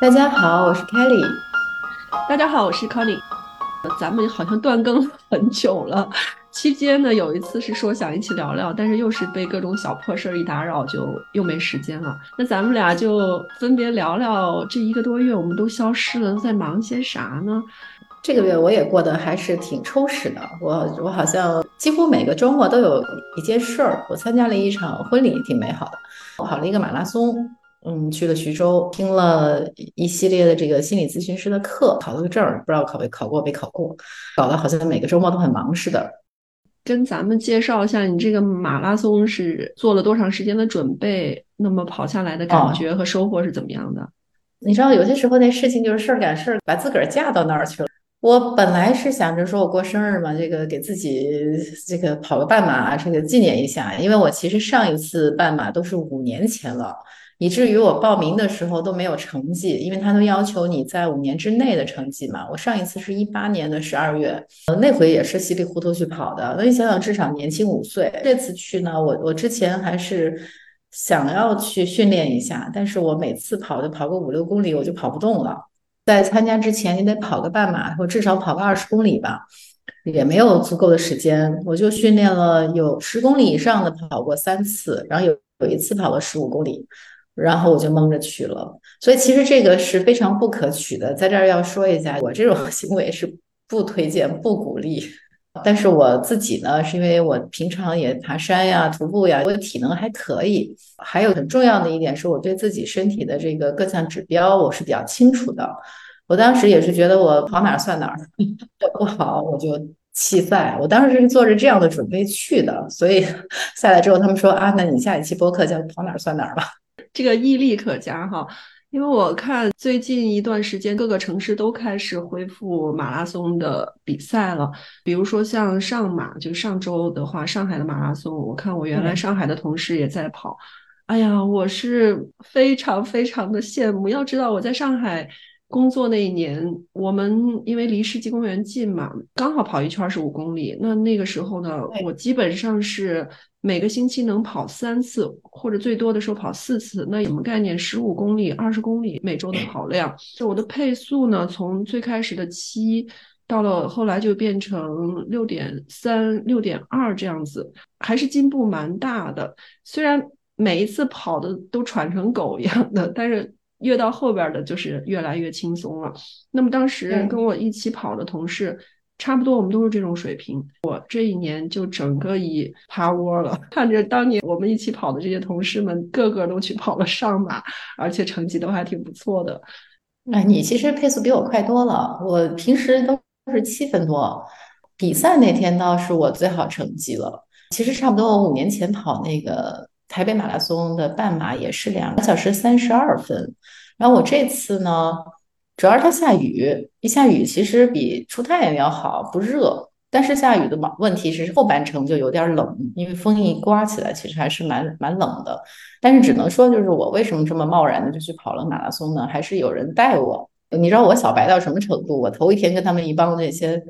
大家好，我是 Kelly。大家好，我是 Connie。咱们好像断更很久了，期间呢有一次是说想一起聊聊，但是又是被各种小破事儿一打扰，就又没时间了。那咱们俩就分别聊聊这一个多月我们都消失了，在忙些啥呢？这个月我也过得还是挺充实的，我我好像几乎每个周末都有一件事儿。我参加了一场婚礼，挺美好的。跑了一个马拉松。嗯，去了徐州，听了一系列的这个心理咨询师的课，考了个证，不知道考没考过，没考过，搞得好像每个周末都很忙似的。跟咱们介绍一下，你这个马拉松是做了多长时间的准备？那么跑下来的感觉和收获是怎么样的？你知道，有些时候那事情就是事儿赶事儿，把自个儿架到那儿去了。我本来是想着说我过生日嘛，这个给自己这个跑个半马，这个纪念一下，因为我其实上一次半马都是五年前了。以至于我报名的时候都没有成绩，因为他都要求你在五年之内的成绩嘛。我上一次是一八年的十二月，呃，那回也是稀里糊涂去跑的。那你想想，至少年轻五岁。这次去呢，我我之前还是想要去训练一下，但是我每次跑就跑个五六公里，我就跑不动了。在参加之前，你得跑个半马，或至少跑个二十公里吧，也没有足够的时间，我就训练了有十公里以上的跑过三次，然后有有一次跑了十五公里。然后我就蒙着去了，所以其实这个是非常不可取的。在这儿要说一下，我这种行为是不推荐、不鼓励。但是我自己呢，是因为我平常也爬山呀、徒步呀，我的体能还可以。还有很重要的一点是，我对自己身体的这个各项指标我是比较清楚的。我当时也是觉得我跑哪算哪儿，不好我就弃赛。我当时是做着这样的准备去的，所以 下来之后他们说啊，那你下一期播客叫跑哪算哪吧。这个毅力可嘉哈，因为我看最近一段时间各个城市都开始恢复马拉松的比赛了，比如说像上马，就上周的话，上海的马拉松，我看我原来上海的同事也在跑，哎呀，我是非常非常的羡慕。要知道我在上海。工作那一年，我们因为离世纪公园近嘛，刚好跑一圈是五公里。那那个时候呢，我基本上是每个星期能跑三次，或者最多的时候跑四次。那什么概念？十五公里、二十公里每周的跑量。就我的配速呢，从最开始的七，到了后来就变成六点三、六点二这样子，还是进步蛮大的。虽然每一次跑的都喘成狗一样的，但是。越到后边的，就是越来越轻松了。那么当时跟我一起跑的同事，差不多我们都是这种水平。我这一年就整个一趴窝了，看着当年我们一起跑的这些同事们，个个都去跑了上马，而且成绩都还挺不错的。哎，你其实配速比我快多了，我平时都是七分多，比赛那天倒是我最好成绩了。其实差不多我五年前跑那个。台北马拉松的半马也是两个小时三十二分，然后我这次呢，主要是它下雨，一下雨其实比出太阳要好，不热，但是下雨的问题是后半程就有点冷，因为风一刮起来，其实还是蛮蛮冷的。但是只能说，就是我为什么这么贸然的就去跑了马拉松呢？还是有人带我。你知道我小白到什么程度？我头一天跟他们一帮那些。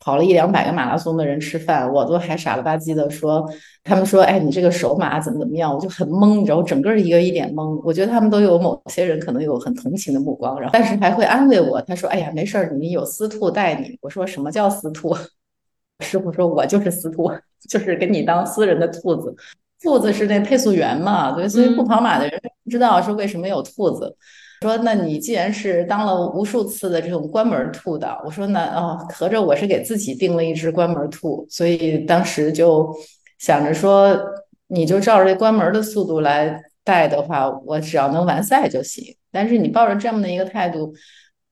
跑了一两百个马拉松的人吃饭，我都还傻了吧唧的说，他们说，哎，你这个手马怎么怎么样？我就很懵，你知道，我整个一个一脸懵。我觉得他们都有某些人可能有很同情的目光，然后但是还会安慰我。他说，哎呀，没事儿，你有司徒带你。我说什么叫司徒？师傅说，我就是司徒，就是给你当私人的兔子。兔子是那配速员嘛，对，所以不跑马的人不知道说为什么有兔子。说，那你既然是当了无数次的这种关门兔的，我说那哦，合着我是给自己定了一只关门兔，所以当时就想着说，你就照着这关门的速度来带的话，我只要能完赛就行。但是你抱着这么的一个态度。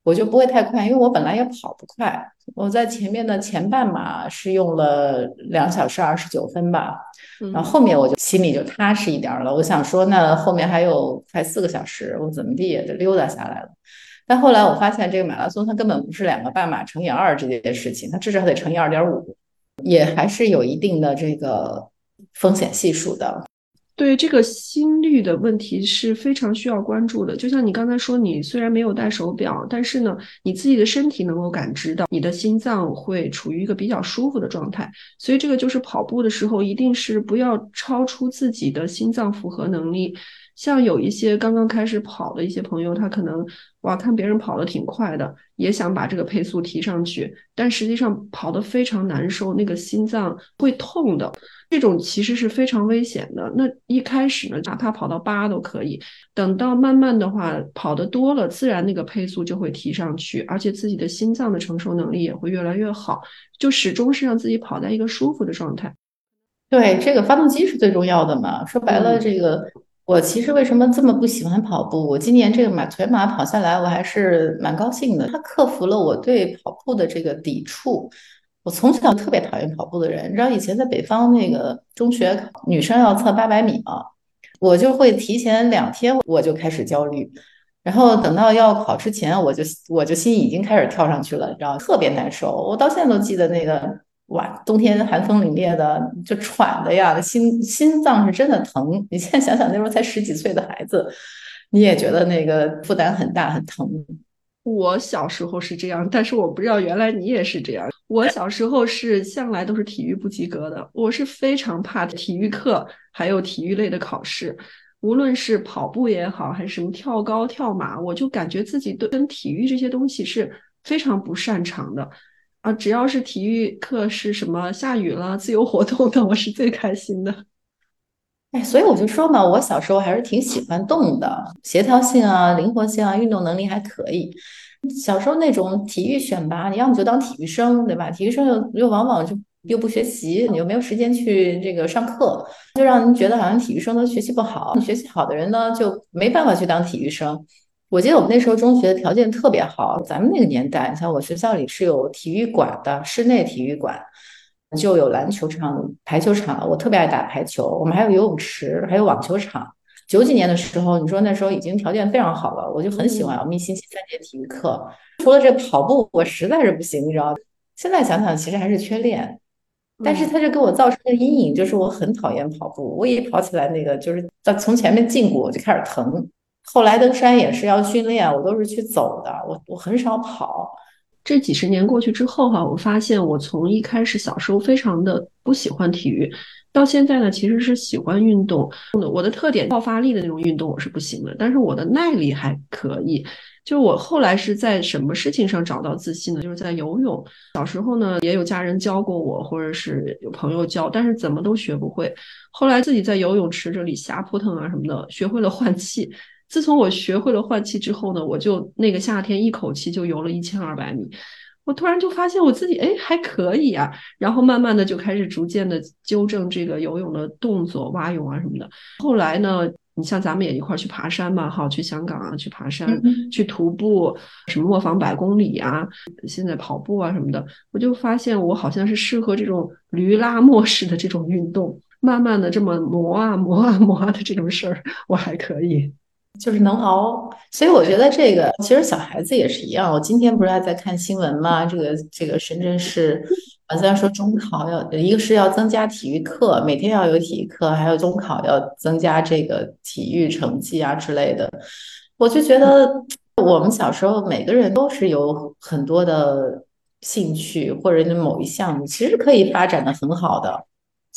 我就不会太快，因为我本来也跑不快。我在前面的前半马是用了两小时二十九分吧，然后后面我就心里就踏实一点了。我想说，那后面还有快四个小时，我怎么地也得溜达下来了。但后来我发现，这个马拉松它根本不是两个半马乘以二这件事情，它至少得乘以二点五，也还是有一定的这个风险系数的。对这个心率的问题是非常需要关注的。就像你刚才说，你虽然没有戴手表，但是呢，你自己的身体能够感知到你的心脏会处于一个比较舒服的状态。所以这个就是跑步的时候，一定是不要超出自己的心脏负荷能力。像有一些刚刚开始跑的一些朋友，他可能哇，看别人跑的挺快的，也想把这个配速提上去，但实际上跑得非常难受，那个心脏会痛的。这种其实是非常危险的。那一开始呢，哪怕跑到八都可以，等到慢慢的话，跑得多了，自然那个配速就会提上去，而且自己的心脏的承受能力也会越来越好，就始终是让自己跑在一个舒服的状态。对，这个发动机是最重要的嘛。说白了，这个。我其实为什么这么不喜欢跑步？我今年这个马全马跑下来，我还是蛮高兴的。它克服了我对跑步的这个抵触。我从小特别讨厌跑步的人，你知道以前在北方那个中学，女生要测八百米嘛，我就会提前两天我就开始焦虑，然后等到要考之前，我就我就心已经开始跳上去了，你知道特别难受。我到现在都记得那个。哇，冬天寒风凛冽的，就喘的呀，心心脏是真的疼。你现在想想，那时候才十几岁的孩子，你也觉得那个负担很大，很疼。我小时候是这样，但是我不知道原来你也是这样。我小时候是向来都是体育不及格的，我是非常怕体育课，还有体育类的考试。无论是跑步也好，还是什么跳高、跳马，我就感觉自己对跟体育这些东西是非常不擅长的。啊，只要是体育课是什么下雨了自由活动的，我是最开心的。哎，所以我就说嘛，我小时候还是挺喜欢动的，协调性啊、灵活性啊、运动能力还可以。小时候那种体育选拔，你要么就当体育生，对吧？体育生又又往往就又不学习，你又没有时间去这个上课，就让人觉得好像体育生都学习不好。学习好的人呢，就没办法去当体育生。我记得我们那时候中学的条件特别好，咱们那个年代，你像我学校里是有体育馆的，室内体育馆就有篮球场、排球场。我特别爱打排球，我们还有游泳池，还有网球场。九几年的时候，你说那时候已经条件非常好了，我就很喜欢我们一星期三节体育课。除了这跑步，我实在是不行，你知道？现在想想，其实还是缺练，但是它就给我造成的阴影就是我很讨厌跑步，我一跑起来那个就是在从前面胫骨就开始疼。后来登山也是要训练，我都是去走的，我我很少跑。这几十年过去之后哈，我发现我从一开始小时候非常的不喜欢体育，到现在呢其实是喜欢运动。我的特点爆发力的那种运动我是不行的，但是我的耐力还可以。就我后来是在什么事情上找到自信呢？就是在游泳。小时候呢也有家人教过我，或者是有朋友教，但是怎么都学不会。后来自己在游泳池这里瞎扑腾啊什么的，学会了换气。自从我学会了换气之后呢，我就那个夏天一口气就游了一千二百米。我突然就发现我自己哎还可以啊，然后慢慢的就开始逐渐的纠正这个游泳的动作，蛙泳啊什么的。后来呢，你像咱们也一块去爬山嘛，好去香港啊去爬山，去徒步，什么磨坊百公里啊，现在跑步啊什么的，我就发现我好像是适合这种驴拉磨式的这种运动，慢慢的这么磨啊磨啊磨啊的这种事儿，我还可以。就是能熬，所以我觉得这个其实小孩子也是一样。我今天不是还在看新闻吗？这个这个深圳市 好像说中考要一个是要增加体育课，每天要有体育课，还有中考要增加这个体育成绩啊之类的。我就觉得 我们小时候每个人都是有很多的兴趣或者某一项目，其实可以发展的很好的。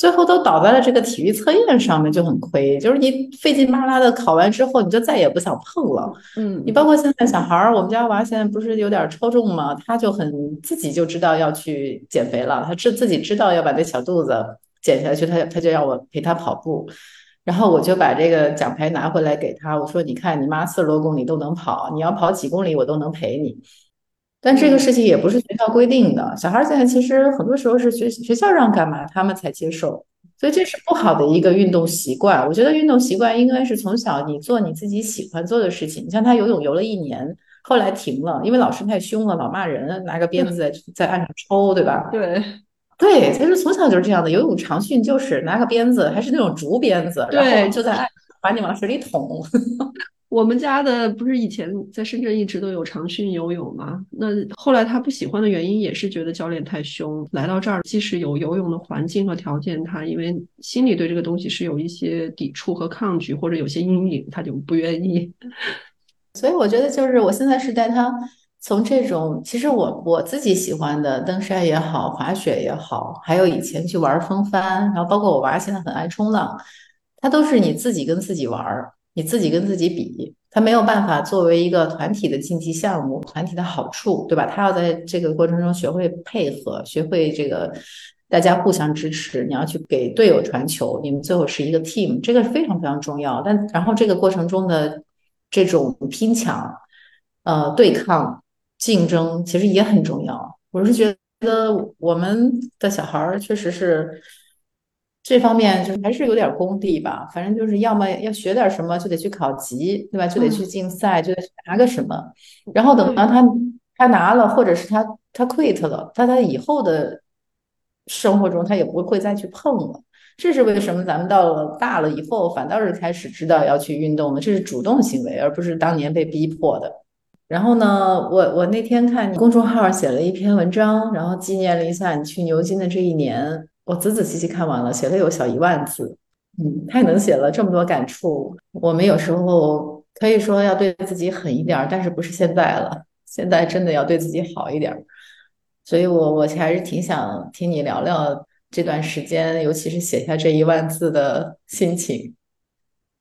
最后都倒在了这个体育测验上面，就很亏。就是你费劲巴拉的考完之后，你就再也不想碰了。嗯，你包括现在小孩儿，我们家娃现在不是有点超重吗？他就很自己就知道要去减肥了，他自自己知道要把这小肚子减下去，他他就让我陪他跑步，然后我就把这个奖牌拿回来给他，我说你看你妈四十多公里都能跑，你要跑几公里我都能陪你。但这个事情也不是学校规定的，小孩现在其实很多时候是学学校让干嘛，他们才接受，所以这是不好的一个运动习惯。我觉得运动习惯应该是从小你做你自己喜欢做的事情。你像他游泳游了一年，后来停了，因为老师太凶了，老骂人，拿个鞭子在 在岸上抽，对吧？对，对，其实从小就是这样的，游泳长训就是拿个鞭子，还是那种竹鞭子，然后就在岸把你往水里捅。我们家的不是以前在深圳一直都有长训游泳吗？那后来他不喜欢的原因也是觉得教练太凶。来到这儿，即使有游泳的环境和条件，他因为心里对这个东西是有一些抵触和抗拒，或者有些阴影，他就不愿意。所以我觉得，就是我现在是带他从这种，其实我我自己喜欢的登山也好，滑雪也好，还有以前去玩风帆，然后包括我娃现在很爱冲浪，他都是你自己跟自己玩儿。你自己跟自己比，它没有办法作为一个团体的竞技项目，团体的好处，对吧？他要在这个过程中学会配合，学会这个大家互相支持。你要去给队友传球，你们最后是一个 team，这个是非常非常重要。但然后这个过程中的这种拼抢、呃对抗、竞争，其实也很重要。我是觉得我们的小孩儿确实是。这方面就还是有点功底吧，反正就是要么要学点什么，就得去考级，对吧？就得去竞赛，就得拿个什么。然后等到他他拿了，或者是他他 quit 了，他在以后的生活中他也不会再去碰了。这是为什么？咱们到了大了以后，反倒是开始知道要去运动了。这是主动行为，而不是当年被逼迫的。然后呢，我我那天看你公众号写了一篇文章，然后纪念了一下你去牛津的这一年。我仔仔细细看完了，写了有小一万字，嗯，太能写了，这么多感触。我们有时候可以说要对自己狠一点，但是不是现在了，现在真的要对自己好一点。所以，我我还是挺想听你聊聊这段时间，尤其是写下这一万字的心情。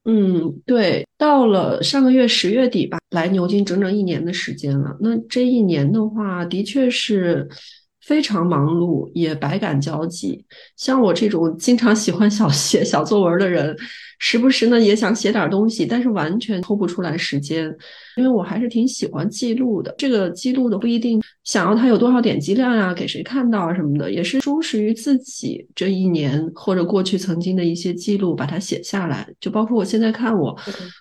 嗯，对，到了上个月十月底吧，来牛津整整一年的时间了。那这一年的话，的确是。非常忙碌，也百感交集。像我这种经常喜欢小写小作文的人，时不时呢也想写点东西，但是完全抽不出来时间。因为我还是挺喜欢记录的，这个记录的不一定想要它有多少点击量呀，给谁看到啊什么的，也是忠实于自己这一年或者过去曾经的一些记录，把它写下来。就包括我现在看我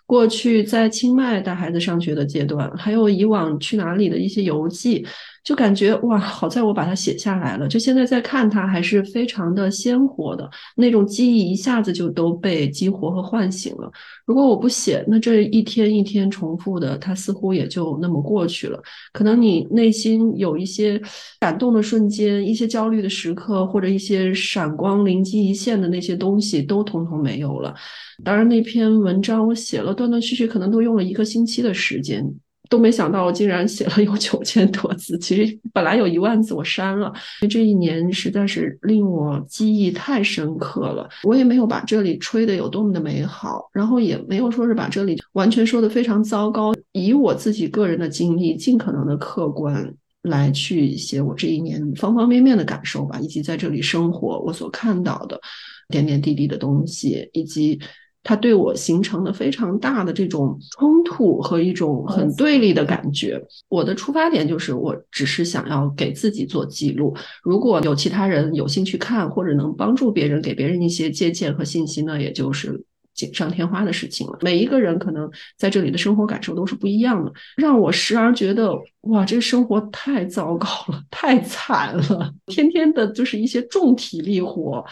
过去在清迈带孩子上学的阶段，还有以往去哪里的一些游记。就感觉哇，好在我把它写下来了。就现在在看它，还是非常的鲜活的那种记忆，一下子就都被激活和唤醒了。如果我不写，那这一天一天重复的，它似乎也就那么过去了。可能你内心有一些感动的瞬间，一些焦虑的时刻，或者一些闪光灵机一现的那些东西，都统统没有了。当然，那篇文章我写了断断续续，可能都用了一个星期的时间。都没想到，我竟然写了有九千多字。其实本来有一万字，我删了。因为这一年实在是令我记忆太深刻了。我也没有把这里吹的有多么的美好，然后也没有说是把这里完全说的非常糟糕。以我自己个人的经历，尽可能的客观来去写我这一年方方面面的感受吧，以及在这里生活我所看到的点点滴滴的东西，以及。它对我形成了非常大的这种冲突和一种很对立的感觉。我的出发点就是，我只是想要给自己做记录。如果有其他人有兴趣看，或者能帮助别人，给别人一些借鉴和信息呢，也就是锦上添花的事情了。每一个人可能在这里的生活感受都是不一样的，让我时而觉得哇，这个生活太糟糕了，太惨了，天天的就是一些重体力活。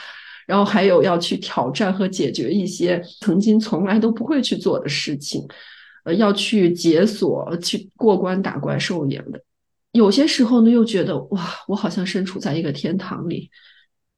然后还有要去挑战和解决一些曾经从来都不会去做的事情，呃，要去解锁、去过关打怪兽一样的。有些时候呢，又觉得哇，我好像身处在一个天堂里，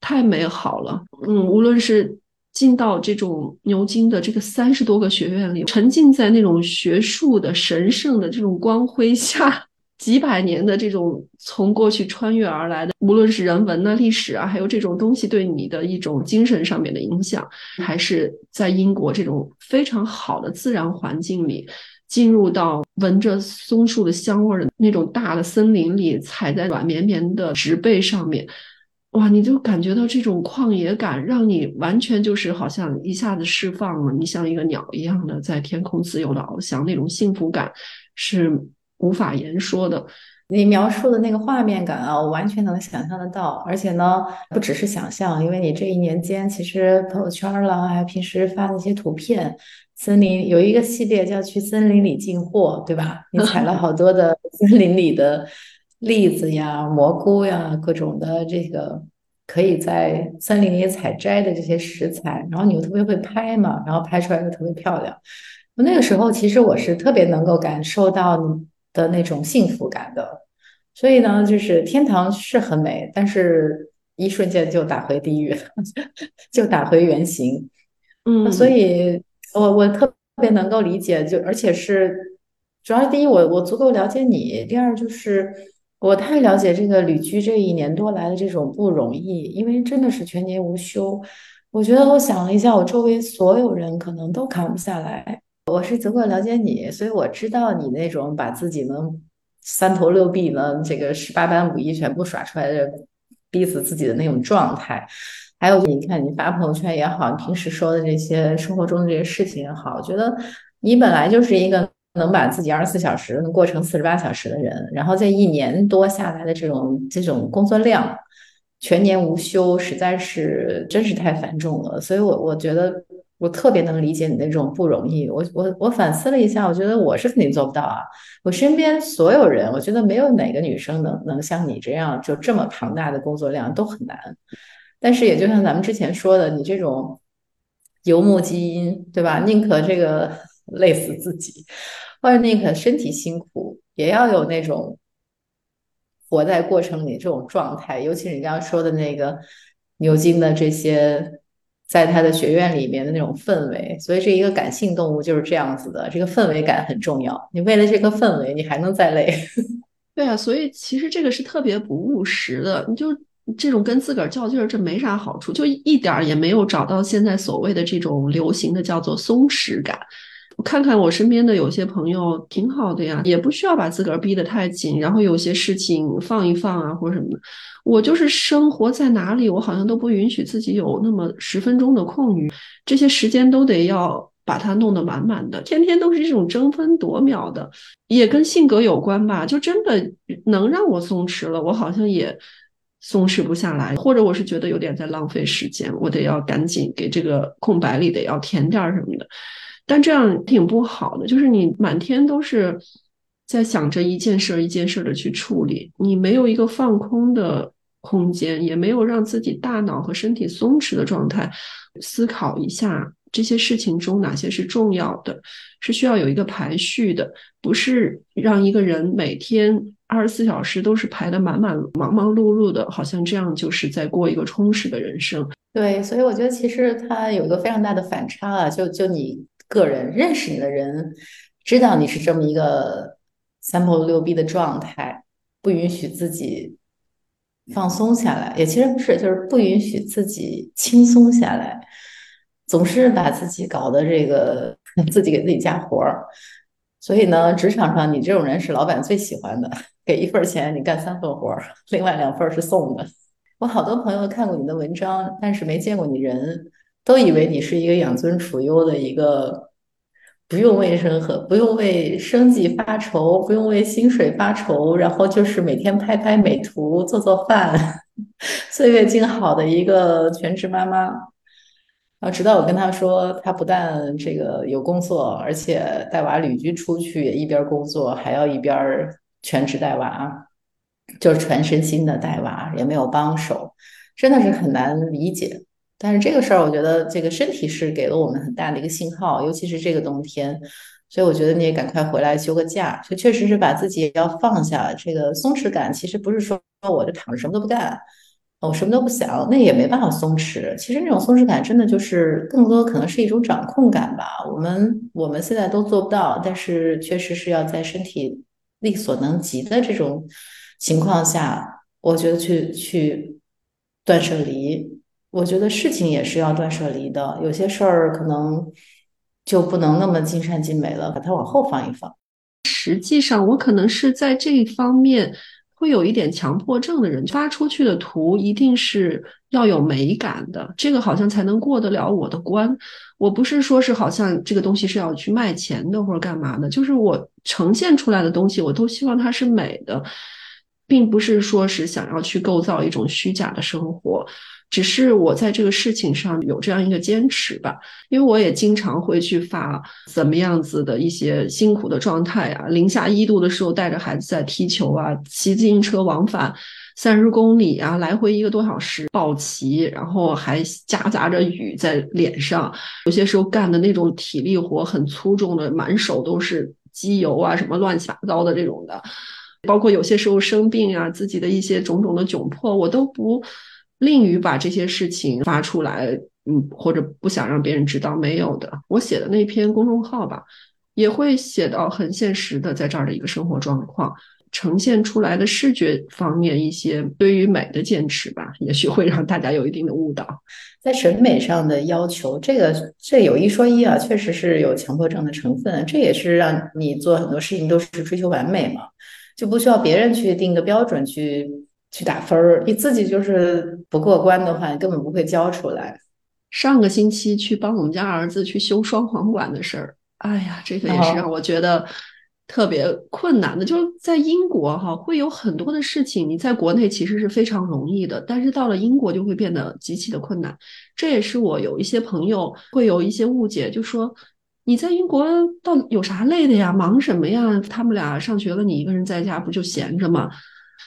太美好了。嗯，无论是进到这种牛津的这个三十多个学院里，沉浸在那种学术的神圣的这种光辉下。几百年的这种从过去穿越而来的，无论是人文啊、历史啊，还有这种东西对你的一种精神上面的影响，还是在英国这种非常好的自然环境里，进入到闻着松树的香味的那种大的森林里，踩在软绵绵的植被上面，哇，你就感觉到这种旷野感，让你完全就是好像一下子释放了，你像一个鸟一样的在天空自由的翱翔，那种幸福感是。无法言说的，你描述的那个画面感啊，我完全能想象得到。而且呢，不只是想象，因为你这一年间，其实朋友圈啦，还有平时发那些图片，森林有一个系列叫“去森林里进货”，对吧？你采了 好多的森林里的栗子呀、蘑菇呀，各种的这个可以在森林里采摘的这些食材，然后你又特别会拍嘛，然后拍出来又特别漂亮。那个时候，其实我是特别能够感受到你。的那种幸福感的，所以呢，就是天堂是很美，但是一瞬间就打回地狱，就打回原形。嗯，所以我我特别能够理解，就而且是主要第一，我我足够了解你；第二，就是我太了解这个旅居这一年多来的这种不容易，因为真的是全年无休。我觉得我想了一下，我周围所有人可能都扛不下来。我是足够了解你，所以我知道你那种把自己能三头六臂呢，这个十八般武艺全部耍出来的，逼死自己的那种状态。还有，你看你发朋友圈也好，你平时说的这些生活中的这些事情也好，我觉得你本来就是一个能把自己二十四小时能过成四十八小时的人，然后这一年多下来的这种这种工作量，全年无休，实在是真是太繁重了。所以我我觉得我特别能理解你那种不容易。我我我反思了一下，我觉得我是肯定做不到啊。我身边所有人，我觉得没有哪个女生能能像你这样，就这么庞大的工作量都很难。但是也就像咱们之前说的，你这种游牧基因，对吧？宁可这个 累死自己，或者宁可身体辛苦，也要有那种活在过程里这种状态。尤其是你刚刚说的那个牛津的这些，在他的学院里面的那种氛围。所以，这一个感性动物就是这样子的，这个氛围感很重要。你为了这个氛围，你还能再累？对啊，所以其实这个是特别不务实的。你就。这种跟自个儿较劲儿，这没啥好处，就一点儿也没有找到现在所谓的这种流行的叫做松弛感。看看我身边的有些朋友挺好的呀，也不需要把自个儿逼得太紧，然后有些事情放一放啊或者什么的。我就是生活在哪里，我好像都不允许自己有那么十分钟的空余，这些时间都得要把它弄得满满的，天天都是这种争分夺秒的，也跟性格有关吧。就真的能让我松弛了，我好像也。松弛不下来，或者我是觉得有点在浪费时间，我得要赶紧给这个空白里得要填点儿什么的，但这样挺不好的，就是你满天都是在想着一件事儿一件事儿的去处理，你没有一个放空的空间，也没有让自己大脑和身体松弛的状态，思考一下这些事情中哪些是重要的，是需要有一个排序的，不是让一个人每天。二十四小时都是排的满满、忙忙碌碌的，好像这样就是在过一个充实的人生。对，所以我觉得其实它有一个非常大的反差啊，就就你个人认识你的人，知道你是这么一个三头六臂的状态，不允许自己放松下来，也其实不是，就是不允许自己轻松下来，总是把自己搞得这个 自己给自己加活儿。所以呢，职场上你这种人是老板最喜欢的。给一份钱，你干三份活儿，另外两份是送的。我好多朋友看过你的文章，但是没见过你人，都以为你是一个养尊处优的一个，不用为生和不用为生计发愁，不用为薪水发愁，然后就是每天拍拍美图、做做饭，岁月静好的一个全职妈妈。然后直到我跟她说，她不但这个有工作，而且带娃旅居出去，一边工作还要一边。全职带娃，就是全身心的带娃，也没有帮手，真的是很难理解。但是这个事儿，我觉得这个身体是给了我们很大的一个信号，尤其是这个冬天。所以我觉得你也赶快回来休个假，就确实是把自己要放下。这个松弛感其实不是说我就躺着什么都不干，我什么都不想，那也没办法松弛。其实那种松弛感真的就是更多可能是一种掌控感吧。我们我们现在都做不到，但是确实是要在身体。力所能及的这种情况下，我觉得去去断舍离，我觉得事情也是要断舍离的。有些事儿可能就不能那么尽善尽美了，把它往后放一放。实际上，我可能是在这一方面会有一点强迫症的人，发出去的图一定是要有美感的，这个好像才能过得了我的关。我不是说是好像这个东西是要去卖钱的或者干嘛的，就是我呈现出来的东西，我都希望它是美的，并不是说是想要去构造一种虚假的生活，只是我在这个事情上有这样一个坚持吧。因为我也经常会去发怎么样子的一些辛苦的状态啊，零下一度的时候带着孩子在踢球啊，骑自行车往返。三十公里啊，来回一个多小时，暴骑，然后还夹杂着雨在脸上。有些时候干的那种体力活很粗重的，满手都是机油啊，什么乱七八糟的这种的。包括有些时候生病啊，自己的一些种种的窘迫，我都不吝于把这些事情发出来，嗯，或者不想让别人知道。没有的，我写的那篇公众号吧，也会写到很现实的在这儿的一个生活状况。呈现出来的视觉方面一些对于美的坚持吧，也许会让大家有一定的误导。在审美上的要求，这个这有一说一啊，确实是有强迫症的成分。这也是让你做很多事情都是追求完美嘛，就不需要别人去定个标准去去打分儿，你自己就是不过关的话，你根本不会交出来。上个星期去帮我们家儿子去修双簧管的事儿，哎呀，这个也是让我觉得。特别困难的，就是在英国哈，会有很多的事情，你在国内其实是非常容易的，但是到了英国就会变得极其的困难。这也是我有一些朋友会有一些误解，就说你在英国到有啥累的呀？忙什么呀？他们俩上学了，你一个人在家不就闲着吗？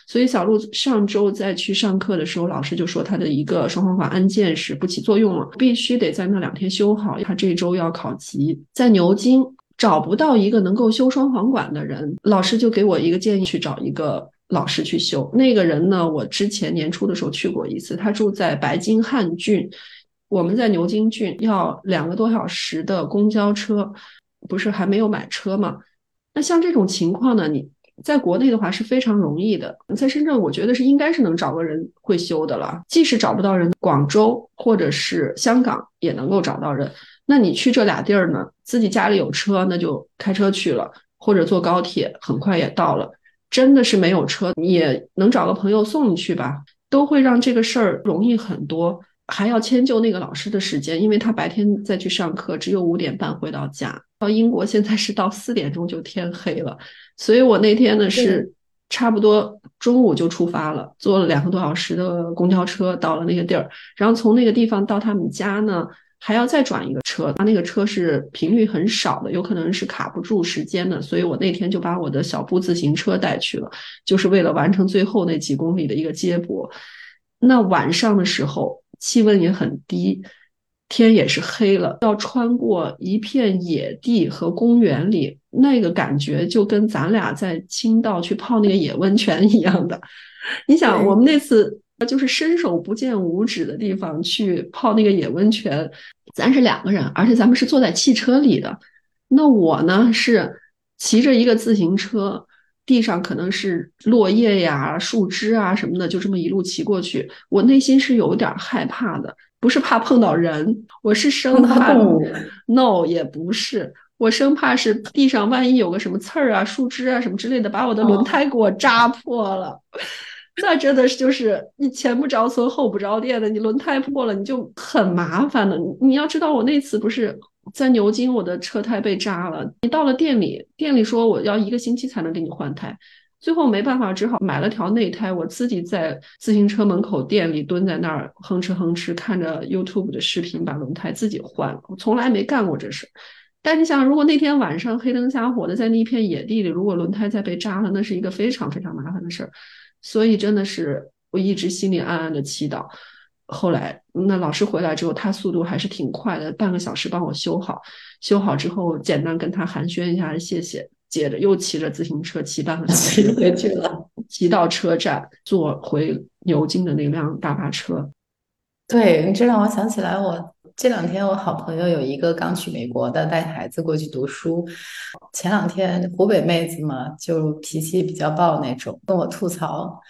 所以小鹿上周再去上课的时候，老师就说他的一个双簧管按键是不起作用了，必须得在那两天修好。他这周要考级，在牛津。找不到一个能够修双簧管的人，老师就给我一个建议，去找一个老师去修。那个人呢，我之前年初的时候去过一次，他住在白金汉郡，我们在牛津郡要两个多小时的公交车，不是还没有买车吗？那像这种情况呢，你在国内的话是非常容易的，在深圳我觉得是应该是能找个人会修的了。即使找不到人，广州或者是香港也能够找到人。那你去这俩地儿呢？自己家里有车，那就开车去了，或者坐高铁，很快也到了。真的是没有车，你也能找个朋友送你去吧，都会让这个事儿容易很多。还要迁就那个老师的时间，因为他白天再去上课，只有五点半回到家。到英国现在是到四点钟就天黑了，所以我那天呢是差不多中午就出发了，坐了两个多小时的公交车到了那个地儿，然后从那个地方到他们家呢。还要再转一个车，他那个车是频率很少的，有可能是卡不住时间的，所以我那天就把我的小步自行车带去了，就是为了完成最后那几公里的一个接驳。那晚上的时候气温也很低，天也是黑了，要穿过一片野地和公园里，那个感觉就跟咱俩在青岛去泡那个野温泉一样的。你想，我们那次。就是伸手不见五指的地方去泡那个野温泉，咱是两个人，而且咱们是坐在汽车里的。那我呢是骑着一个自行车，地上可能是落叶呀、树枝啊什么的，就这么一路骑过去。我内心是有点害怕的，不是怕碰到人，我是生怕。No，也不是，我生怕是地上万一有个什么刺儿啊、树枝啊什么之类的，把我的轮胎给我扎破了。那真的是就是你前不着村后不着店的，你轮胎破了你就很麻烦的。你要知道，我那次不是在牛津，我的车胎被扎了。你到了店里，店里说我要一个星期才能给你换胎，最后没办法，只好买了条内胎，我自己在自行车门口店里蹲在那儿哼哧哼哧看着 YouTube 的视频，把轮胎自己换了。我从来没干过这事。但你想，如果那天晚上黑灯瞎火的在那一片野地里，如果轮胎再被扎了，那是一个非常非常麻烦的事儿。所以真的是我一直心里暗暗的祈祷。后来那老师回来之后，他速度还是挺快的，半个小时帮我修好。修好之后，简单跟他寒暄一下，谢谢。接着又骑着自行车骑半个小时 回去了，骑到车站坐回牛津的那辆大巴车。对，这让我想起来，我这两天我好朋友有一个刚去美国的，带孩子过去读书。前两天湖北妹子嘛，就脾气比较暴那种，跟我吐槽，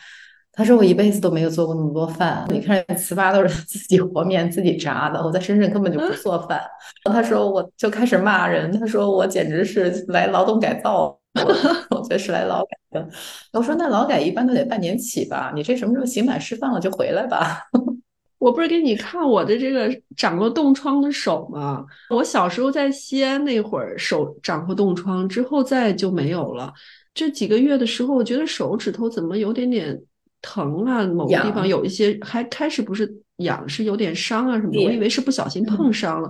她说我一辈子都没有做过那么多饭，你看糍粑都是自己和面自己炸的，我在深圳根本就不做饭。他说我就开始骂人，他说我简直是来劳动改造，我觉得是来劳改的。我说那劳改一般都得半年起吧，你这什么时候刑满释放了就回来吧。我不是给你看我的这个长过冻疮的手吗？我小时候在西安那会儿手长过冻疮，之后再就没有了。这几个月的时候，我觉得手指头怎么有点点疼啊？某个地方有一些，还开始不是痒，是有点伤啊什么的。我以为是不小心碰伤了，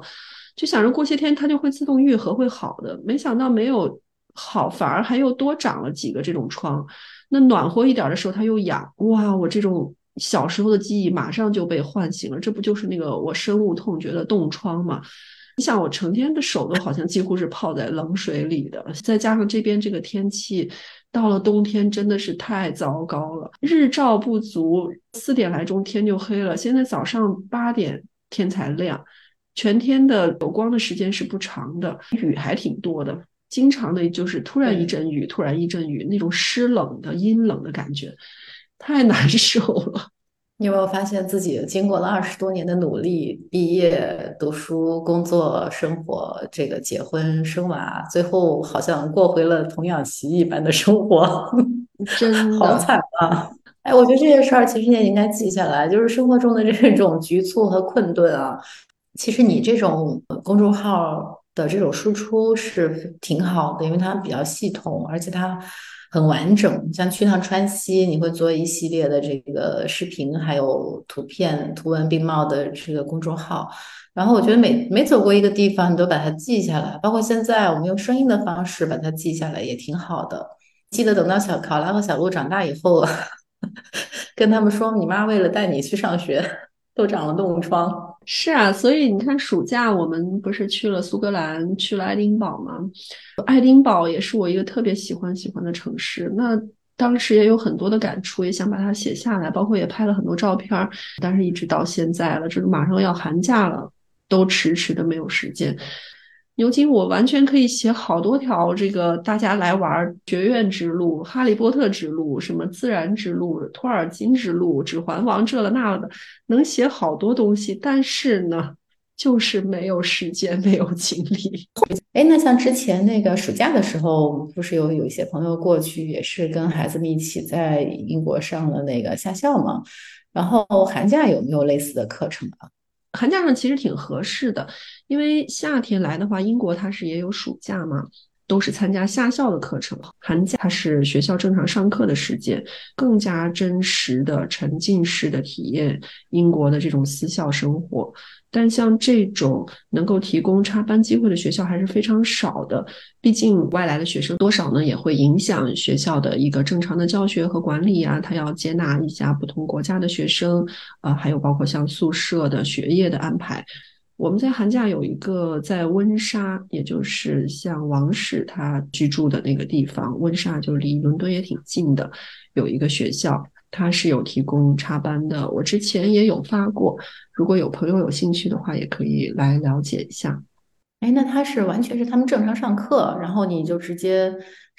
就想着过些天它就会自动愈合会好的。没想到没有好，反而还又多长了几个这种疮。那暖和一点的时候它又痒，哇！我这种。小时候的记忆马上就被唤醒了，这不就是那个我深恶痛绝的冻疮吗？你想，我成天的手都好像几乎是泡在冷水里的，再加上这边这个天气，到了冬天真的是太糟糕了，日照不足，四点来钟天就黑了，现在早上八点天才亮，全天的有光的时间是不长的，雨还挺多的。经常的就是突然一阵雨，突然一阵雨，那种湿冷的阴冷的感觉，太难 受了。你有没有发现自己经过了二十多年的努力，毕业、读书、工作、生活，这个结婚、生娃，最后好像过回了童养媳一般的生活，真好惨啊！哎，我觉得这些事儿其实你也应该记下来，就是生活中的这种 局促和困顿啊。其实你这种公众号的这种输出是挺好的，因为它比较系统，而且它。很完整，像去趟川西，你会做一系列的这个视频，还有图片、图文并茂的这个公众号。然后我觉得每每走过一个地方，你都把它记下来，包括现在我们用声音的方式把它记下来，也挺好的。记得等到小考拉和小鹿长大以后，跟他们说，你妈为了带你去上学，都长了冻疮。是啊，所以你看，暑假我们不是去了苏格兰，去了爱丁堡吗？爱丁堡也是我一个特别喜欢喜欢的城市。那当时也有很多的感触，也想把它写下来，包括也拍了很多照片。但是一直到现在了，就是马上要寒假了，都迟迟的没有时间。牛津，我完全可以写好多条这个大家来玩学院之路、哈利波特之路、什么自然之路、托尔金之路、指环王这了那了的，能写好多东西。但是呢，就是没有时间，没有精力。哎，那像之前那个暑假的时候，不是有有一些朋友过去，也是跟孩子们一起在英国上了那个夏校吗？然后寒假有没有类似的课程啊？寒假上其实挺合适的，因为夏天来的话，英国它是也有暑假嘛，都是参加夏校的课程。寒假它是学校正常上课的时间，更加真实的沉浸式的体验英国的这种私校生活。但像这种能够提供插班机会的学校还是非常少的，毕竟外来的学生多少呢也会影响学校的一个正常的教学和管理啊。他要接纳一下不同国家的学生，啊，还有包括像宿舍的学业的安排。我们在寒假有一个在温莎，也就是像王室他居住的那个地方，温莎就离伦敦也挺近的，有一个学校。他是有提供插班的，我之前也有发过，如果有朋友有兴趣的话，也可以来了解一下。哎，那他是完全是他们正常上课，然后你就直接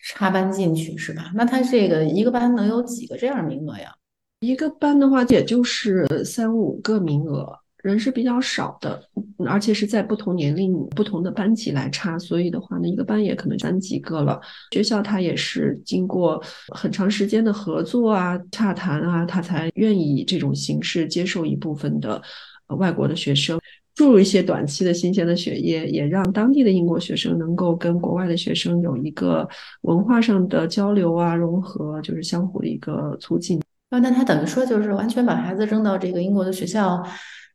插班进去是吧？那他这个一个班能有几个这样名额呀？一个班的话，也就是三五个名额。人是比较少的，而且是在不同年龄、不同的班级来插，所以的话呢，一个班也可能三几个了。学校他也是经过很长时间的合作啊、洽谈啊，他才愿意这种形式接受一部分的外国的学生，注入一些短期的新鲜的血液，也让当地的英国学生能够跟国外的学生有一个文化上的交流啊、融合，就是相互的一个促进。那他等于说就是完全把孩子扔到这个英国的学校。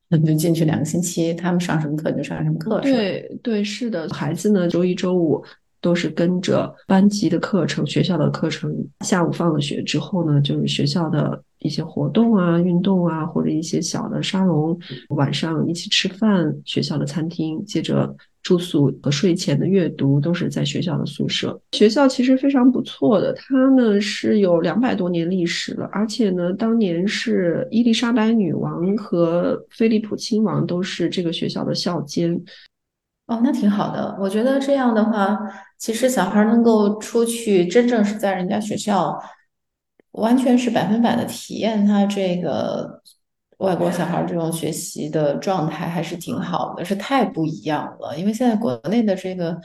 那就进去两个星期，他们上什么课你就上什么课。对对，是的，孩子呢，周一周五都是跟着班级的课程、学校的课程。下午放了学之后呢，就是学校的一些活动啊、运动啊，或者一些小的沙龙。晚上一起吃饭，学校的餐厅，接着。住宿和睡前的阅读都是在学校的宿舍。学校其实非常不错的，它呢是有两百多年历史了，而且呢，当年是伊丽莎白女王和菲利普亲王都是这个学校的校监。哦，那挺好的。我觉得这样的话，其实小孩能够出去，真正是在人家学校，完全是百分百的体验他这个。外国小孩这种学习的状态还是挺好的，是太不一样了。因为现在国内的这个，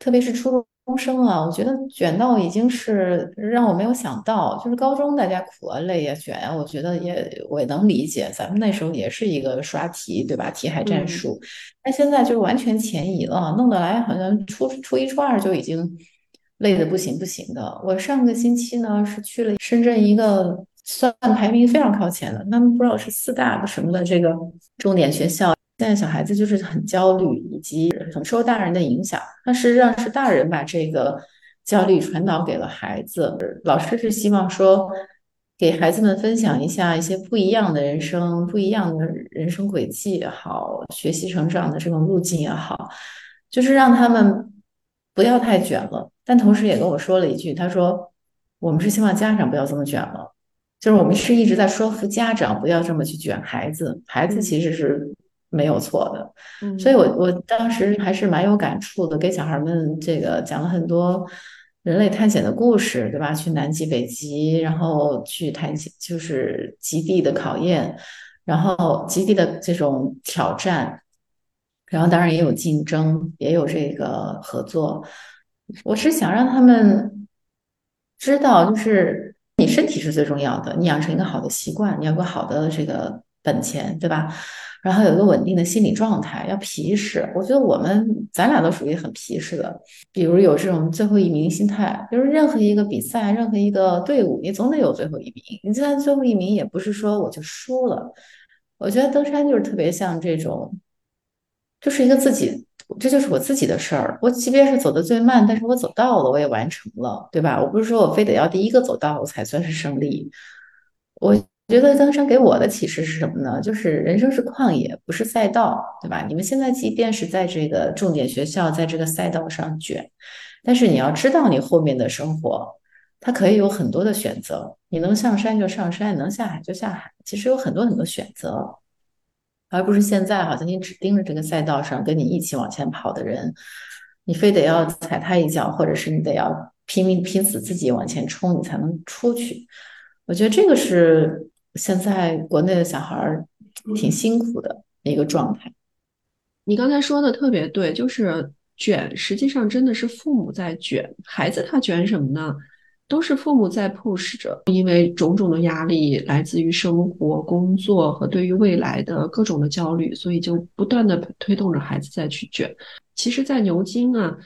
特别是初中生啊，我觉得卷到已经是让我没有想到，就是高中大家苦啊、累啊、卷啊，我觉得也我也能理解。咱们那时候也是一个刷题，对吧？题海战术，但现在就是完全前移了，弄得来好像初初一、初二就已经累得不行不行的。我上个星期呢是去了深圳一个。算排名非常靠前的，他们不知道是四大什么的这个重点学校。现在小孩子就是很焦虑，以及很受大人的影响。那实际上是大人把这个焦虑传导给了孩子。老师是希望说，给孩子们分享一下一些不一样的人生、不一样的人生轨迹也好，学习成长的这种路径也好，就是让他们不要太卷了。但同时也跟我说了一句，他说：“我们是希望家长不要这么卷了。”就是我们是一直在说服家长不要这么去卷孩子，孩子其实是没有错的。嗯，所以我我当时还是蛮有感触的，给小孩们这个讲了很多人类探险的故事，对吧？去南极、北极，然后去探险，就是极地的考验，然后极地的这种挑战，然后当然也有竞争，也有这个合作。我是想让他们知道，就是你身体是最重要的，你养成一个好的习惯，你要有个好的这个本钱，对吧？然后有一个稳定的心理状态，要皮实。我觉得我们咱俩都属于很皮实的，比如有这种最后一名心态，就是任何一个比赛，任何一个队伍，你总得有最后一名。你就算最后一名，也不是说我就输了。我觉得登山就是特别像这种，就是一个自己，这就是我自己的事儿。我即便是走的最慢，但是我走到了，我也完成了，对吧？我不是说我非得要第一个走到我才算是胜利。我觉得登山给我的启示是什么呢？就是人生是旷野，不是赛道，对吧？你们现在即便是在这个重点学校，在这个赛道上卷，但是你要知道，你后面的生活，它可以有很多的选择。你能上山就上山，能下海就下海，其实有很多很多选择，而不是现在好像你只盯着这个赛道上跟你一起往前跑的人，你非得要踩他一脚，或者是你得要拼命拼死自己往前冲，你才能出去。我觉得这个是现在国内的小孩儿挺辛苦的一个状态。你刚才说的特别对，就是卷，实际上真的是父母在卷，孩子他卷什么呢？都是父母在 push 着，因为种种的压力来自于生活、工作和对于未来的各种的焦虑，所以就不断的推动着孩子再去卷。其实，在牛津啊，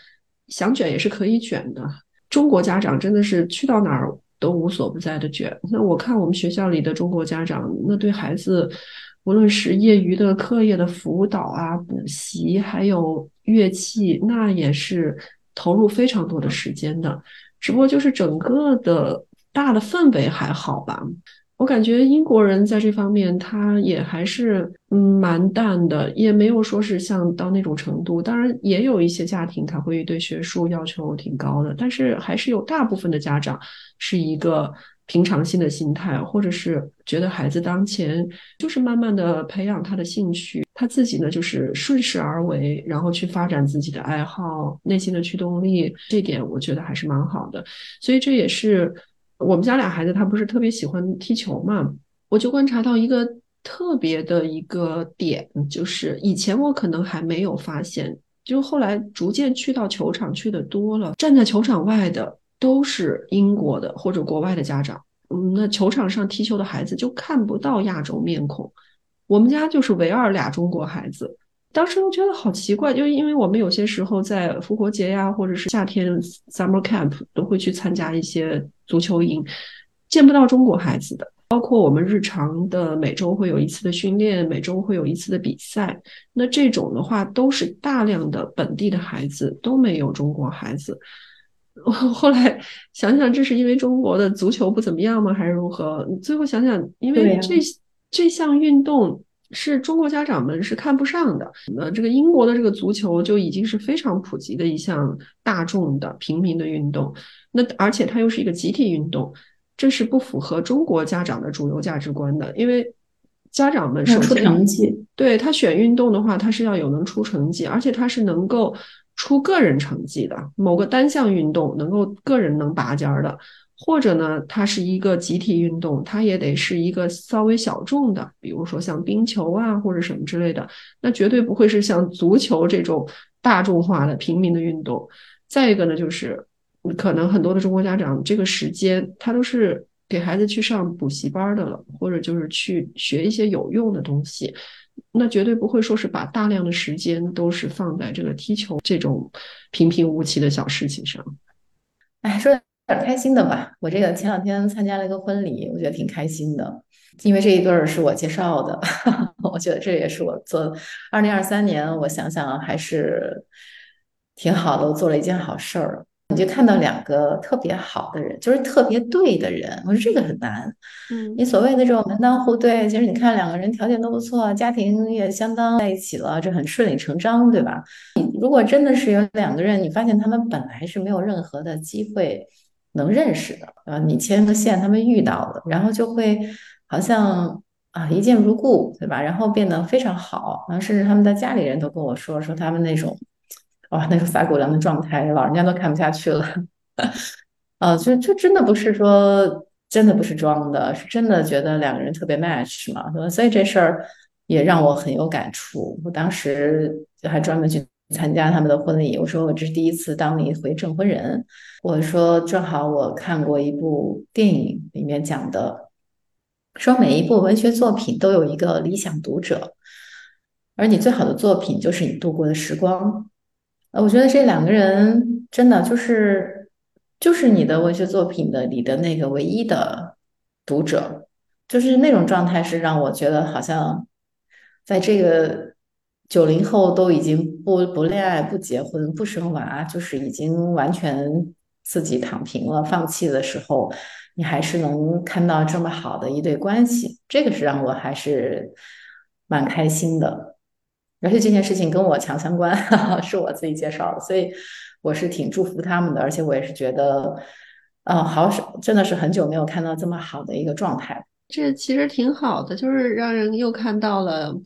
想卷也是可以卷的。中国家长真的是去到哪儿都无所不在的卷。那我看我们学校里的中国家长，那对孩子，无论是业余的课业的辅导啊、补习，还有乐器，那也是投入非常多的时间的。只不过就是整个的大的氛围还好吧，我感觉英国人在这方面他也还是嗯蛮淡的，也没有说是像到那种程度。当然也有一些家庭他会对学术要求挺高的，但是还是有大部分的家长是一个平常心的心态，或者是觉得孩子当前就是慢慢的培养他的兴趣。他自己呢，就是顺势而为，然后去发展自己的爱好，内心的驱动力，这点我觉得还是蛮好的。所以这也是我们家俩孩子，他不是特别喜欢踢球嘛，我就观察到一个特别的一个点，就是以前我可能还没有发现，就后来逐渐去到球场去的多了，站在球场外的都是英国的或者国外的家长，嗯，那球场上踢球的孩子就看不到亚洲面孔。我们家就是唯二俩中国孩子，当时我觉得好奇怪，就因为我们有些时候在复活节呀，或者是夏天 summer camp 都会去参加一些足球营，见不到中国孩子的。包括我们日常的每周会有一次的训练，每周会有一次的比赛，那这种的话都是大量的本地的孩子，都没有中国孩子。我后来想想，这是因为中国的足球不怎么样吗？还是如何？最后想想，因为这。这项运动是中国家长们是看不上的。那这个英国的这个足球就已经是非常普及的一项大众的平民的运动。那而且它又是一个集体运动，这是不符合中国家长的主流价值观的。因为家长们首先成绩，对他选运动的话，他是要有能出成绩，而且他是能够出个人成绩的。某个单项运动能够个人能拔尖儿的。或者呢，它是一个集体运动，它也得是一个稍微小众的，比如说像冰球啊或者什么之类的，那绝对不会是像足球这种大众化的平民的运动。再一个呢，就是可能很多的中国家长这个时间他都是给孩子去上补习班的了，或者就是去学一些有用的东西，那绝对不会说是把大量的时间都是放在这个踢球这种平平无奇的小事情上。哎，说。点开心的吧，我这个前两天参加了一个婚礼，我觉得挺开心的，因为这一对儿是我介绍的，我觉得这也是我做二零二三年，我想想还是挺好的，我做了一件好事儿。你就看到两个特别好的人，就是特别对的人，我说这个很难。嗯，你所谓的这种门当户对，其实你看两个人条件都不错，家庭也相当在一起了，这很顺理成章，对吧？你如果真的是有两个人，你发现他们本来是没有任何的机会。能认识的啊，你牵个线，他们遇到了，然后就会好像啊一见如故，对吧？然后变得非常好，然后甚至他们的家里人都跟我说说他们那种哇那种撒狗粮的状态，老人家都看不下去了。啊，就就真的不是说真的不是装的，是真的觉得两个人特别 match 嘛，所以这事儿也让我很有感触。我当时还专门去参加他们的婚礼，我说我这是第一次当了一回证婚人。我说正好我看过一部电影，里面讲的说每一部文学作品都有一个理想读者，而你最好的作品就是你度过的时光。呃，我觉得这两个人真的就是。就是你的文学作品的里的那个唯一的读者，就是那种状态，是让我觉得好像在这个九零后都已经不不恋爱、不结婚、不生娃，就是已经完全自己躺平了、放弃的时候，你还是能看到这么好的一对关系，这个是让我还是蛮开心的。而且这件事情跟我强相关，是我自己介绍的，所以。我是挺祝福他们的，而且我也是觉得，呃，好少，真的是很久没有看到这么好的一个状态。这其实挺好的，就是让人又看到了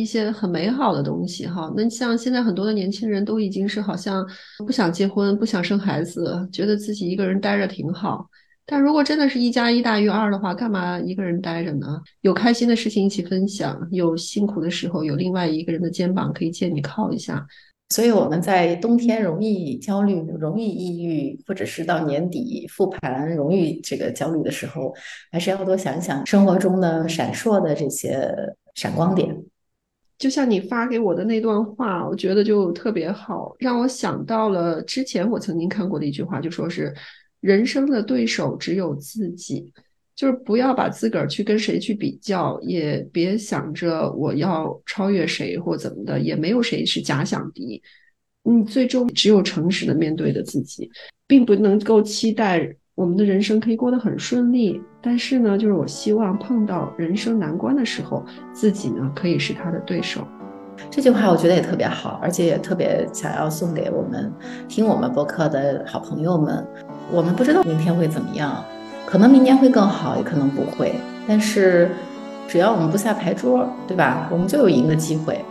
一些很美好的东西哈。那像现在很多的年轻人都已经是好像不想结婚、不想生孩子，觉得自己一个人待着挺好。但如果真的是一加一大于二的话，干嘛一个人待着呢？有开心的事情一起分享，有辛苦的时候有另外一个人的肩膀可以借你靠一下。所以我们在冬天容易焦虑、容易抑郁，或者是到年底复盘容易这个焦虑的时候，还是要多想想生活中的闪烁的这些闪光点。就像你发给我的那段话，我觉得就特别好，让我想到了之前我曾经看过的一句话，就说是人生的对手只有自己。就是不要把自个儿去跟谁去比较，也别想着我要超越谁或怎么的，也没有谁是假想敌。你最终只有诚实的面对的自己，并不能够期待我们的人生可以过得很顺利。但是呢，就是我希望碰到人生难关的时候，自己呢可以是他的对手。这句话我觉得也特别好，而且也特别想要送给我们听我们播客的好朋友们。我们不知道明天会怎么样。可能明年会更好，也可能不会。但是，只要我们不下牌桌，对吧？我们就有赢的机会。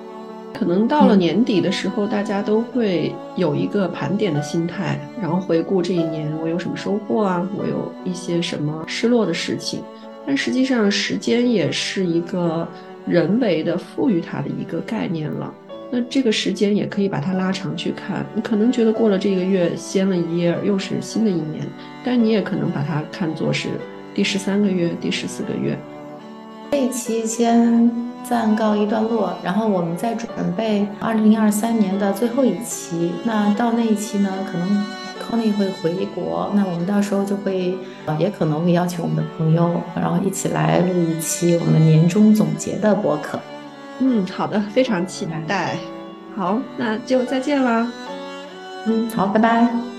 可能到了年底的时候，大家都会有一个盘点的心态，然后回顾这一年我有什么收获啊，我有一些什么失落的事情。但实际上，时间也是一个人为的赋予它的一个概念了。那这个时间也可以把它拉长去看，你可能觉得过了这个月掀了一页，又是新的一年，但你也可能把它看作是第十三个月、第十四个月。这一期先暂告一段落，然后我们再准备二零二三年的最后一期。那到那一期呢，可能 Conny 会回国，那我们到时候就会，也可能会邀请我们的朋友，然后一起来录一期我们年终总结的播客。嗯，好的，非常期待。好，那就再见啦。嗯，好，拜拜。